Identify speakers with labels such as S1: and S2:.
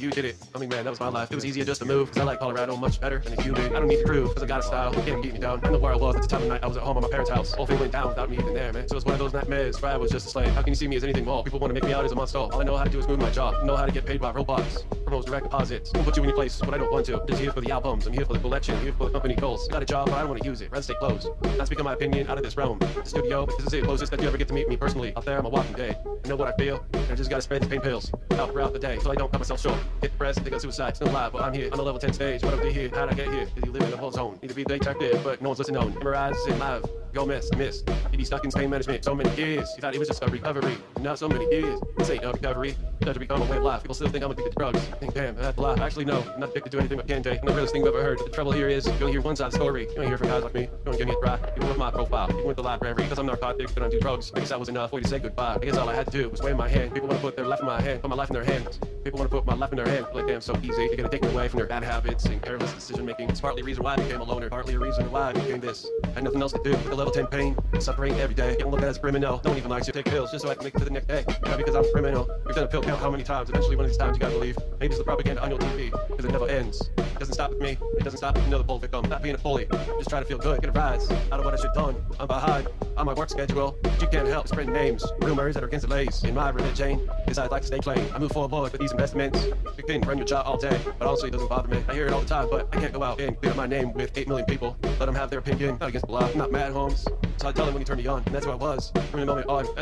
S1: You did it. I mean, man, that was my life. It was easier just to move, cause I like Colorado much better than you did. I don't need to prove, cause I got a style. You can't keep me down. I know where I was at the time of night. I was at home at my parents' house. Whole thing went down without me even there, man. So it's one of those nightmares where I was just a slave. How can you see me as anything more? People want to make me out as a monster. All I know how to do is move my jaw. Know how to get paid by robots. Promos, direct deposits. I'll put you in your place when I don't want to. Just here for the albums. I'm here for the collection. Here for the company goals. Got a job, but I don't want to use it. Rather stay closed. Not speaking my opinion out of this realm. The studio, this is it. Closest that you ever get to meet me personally. Out there, I'm a walking day. I know what I feel. And I just gotta spread these pain pills out throughout the day. So I don't cut myself short. Hit depressed, think of suicide. Still alive, but I'm here on the level 10 stage. What up to here? How'd I get here? Did you live in a whole zone? Need to be detective, but no one's listening on. Memorize and live. Go miss, miss. You be stuck in pain management so many years. You thought it was just a recovery. Now so many years. This ain't a recovery. It to become a way of life. People still think I'm addicted to drugs. Think, damn, that's a lie. Actually, no. I'm not addicted to do anything but Kente. I'm the realest thing you've ever heard. The trouble here is, you only hear one side of the story. You don't hear from guys like me. You don't give me a try. Even with my profile. Even with the library. Because I'm narcotic, but I do drugs. I guess that was enough you to say goodbye. I guess all I had to do was wave my hand. People want to put their life in my hand. Put my life in their hands. People want to put my life in their hand. Like, damn, so easy. You're gonna take me away from their bad habits and careless decision making. It's partly a reason why I became a loner. Partly a reason why I became this. I had nothing else to do. With a level 10 pain. Suffering every day. Getting looked at as criminal. No one even likes you. Take pills just so I can make it to the next day. Not because I'm criminal. You've done a pill count how many times. Eventually, one of these times, you gotta believe. Maybe it's the propaganda on your TV. Because it never ends. It doesn't stop with me. It doesn't stop with another bull victim. Not being a bully. Just trying to feel good. Get a rise out of what I should done. I'm behind on my work schedule. But you can't help spreading names. Rumors that are against the lays. In my religion, is I'd like to stay plain. I move forward with these investments. You can run your job all day. But honestly, it doesn't bother me. I hear it all the time, but I can't go out and clear my name with 8 million people. Let them have their opinion. Not against the law. I'm not mad, Holmes. So I tell them when you turn me on. And that's who I was. From the moment on. That's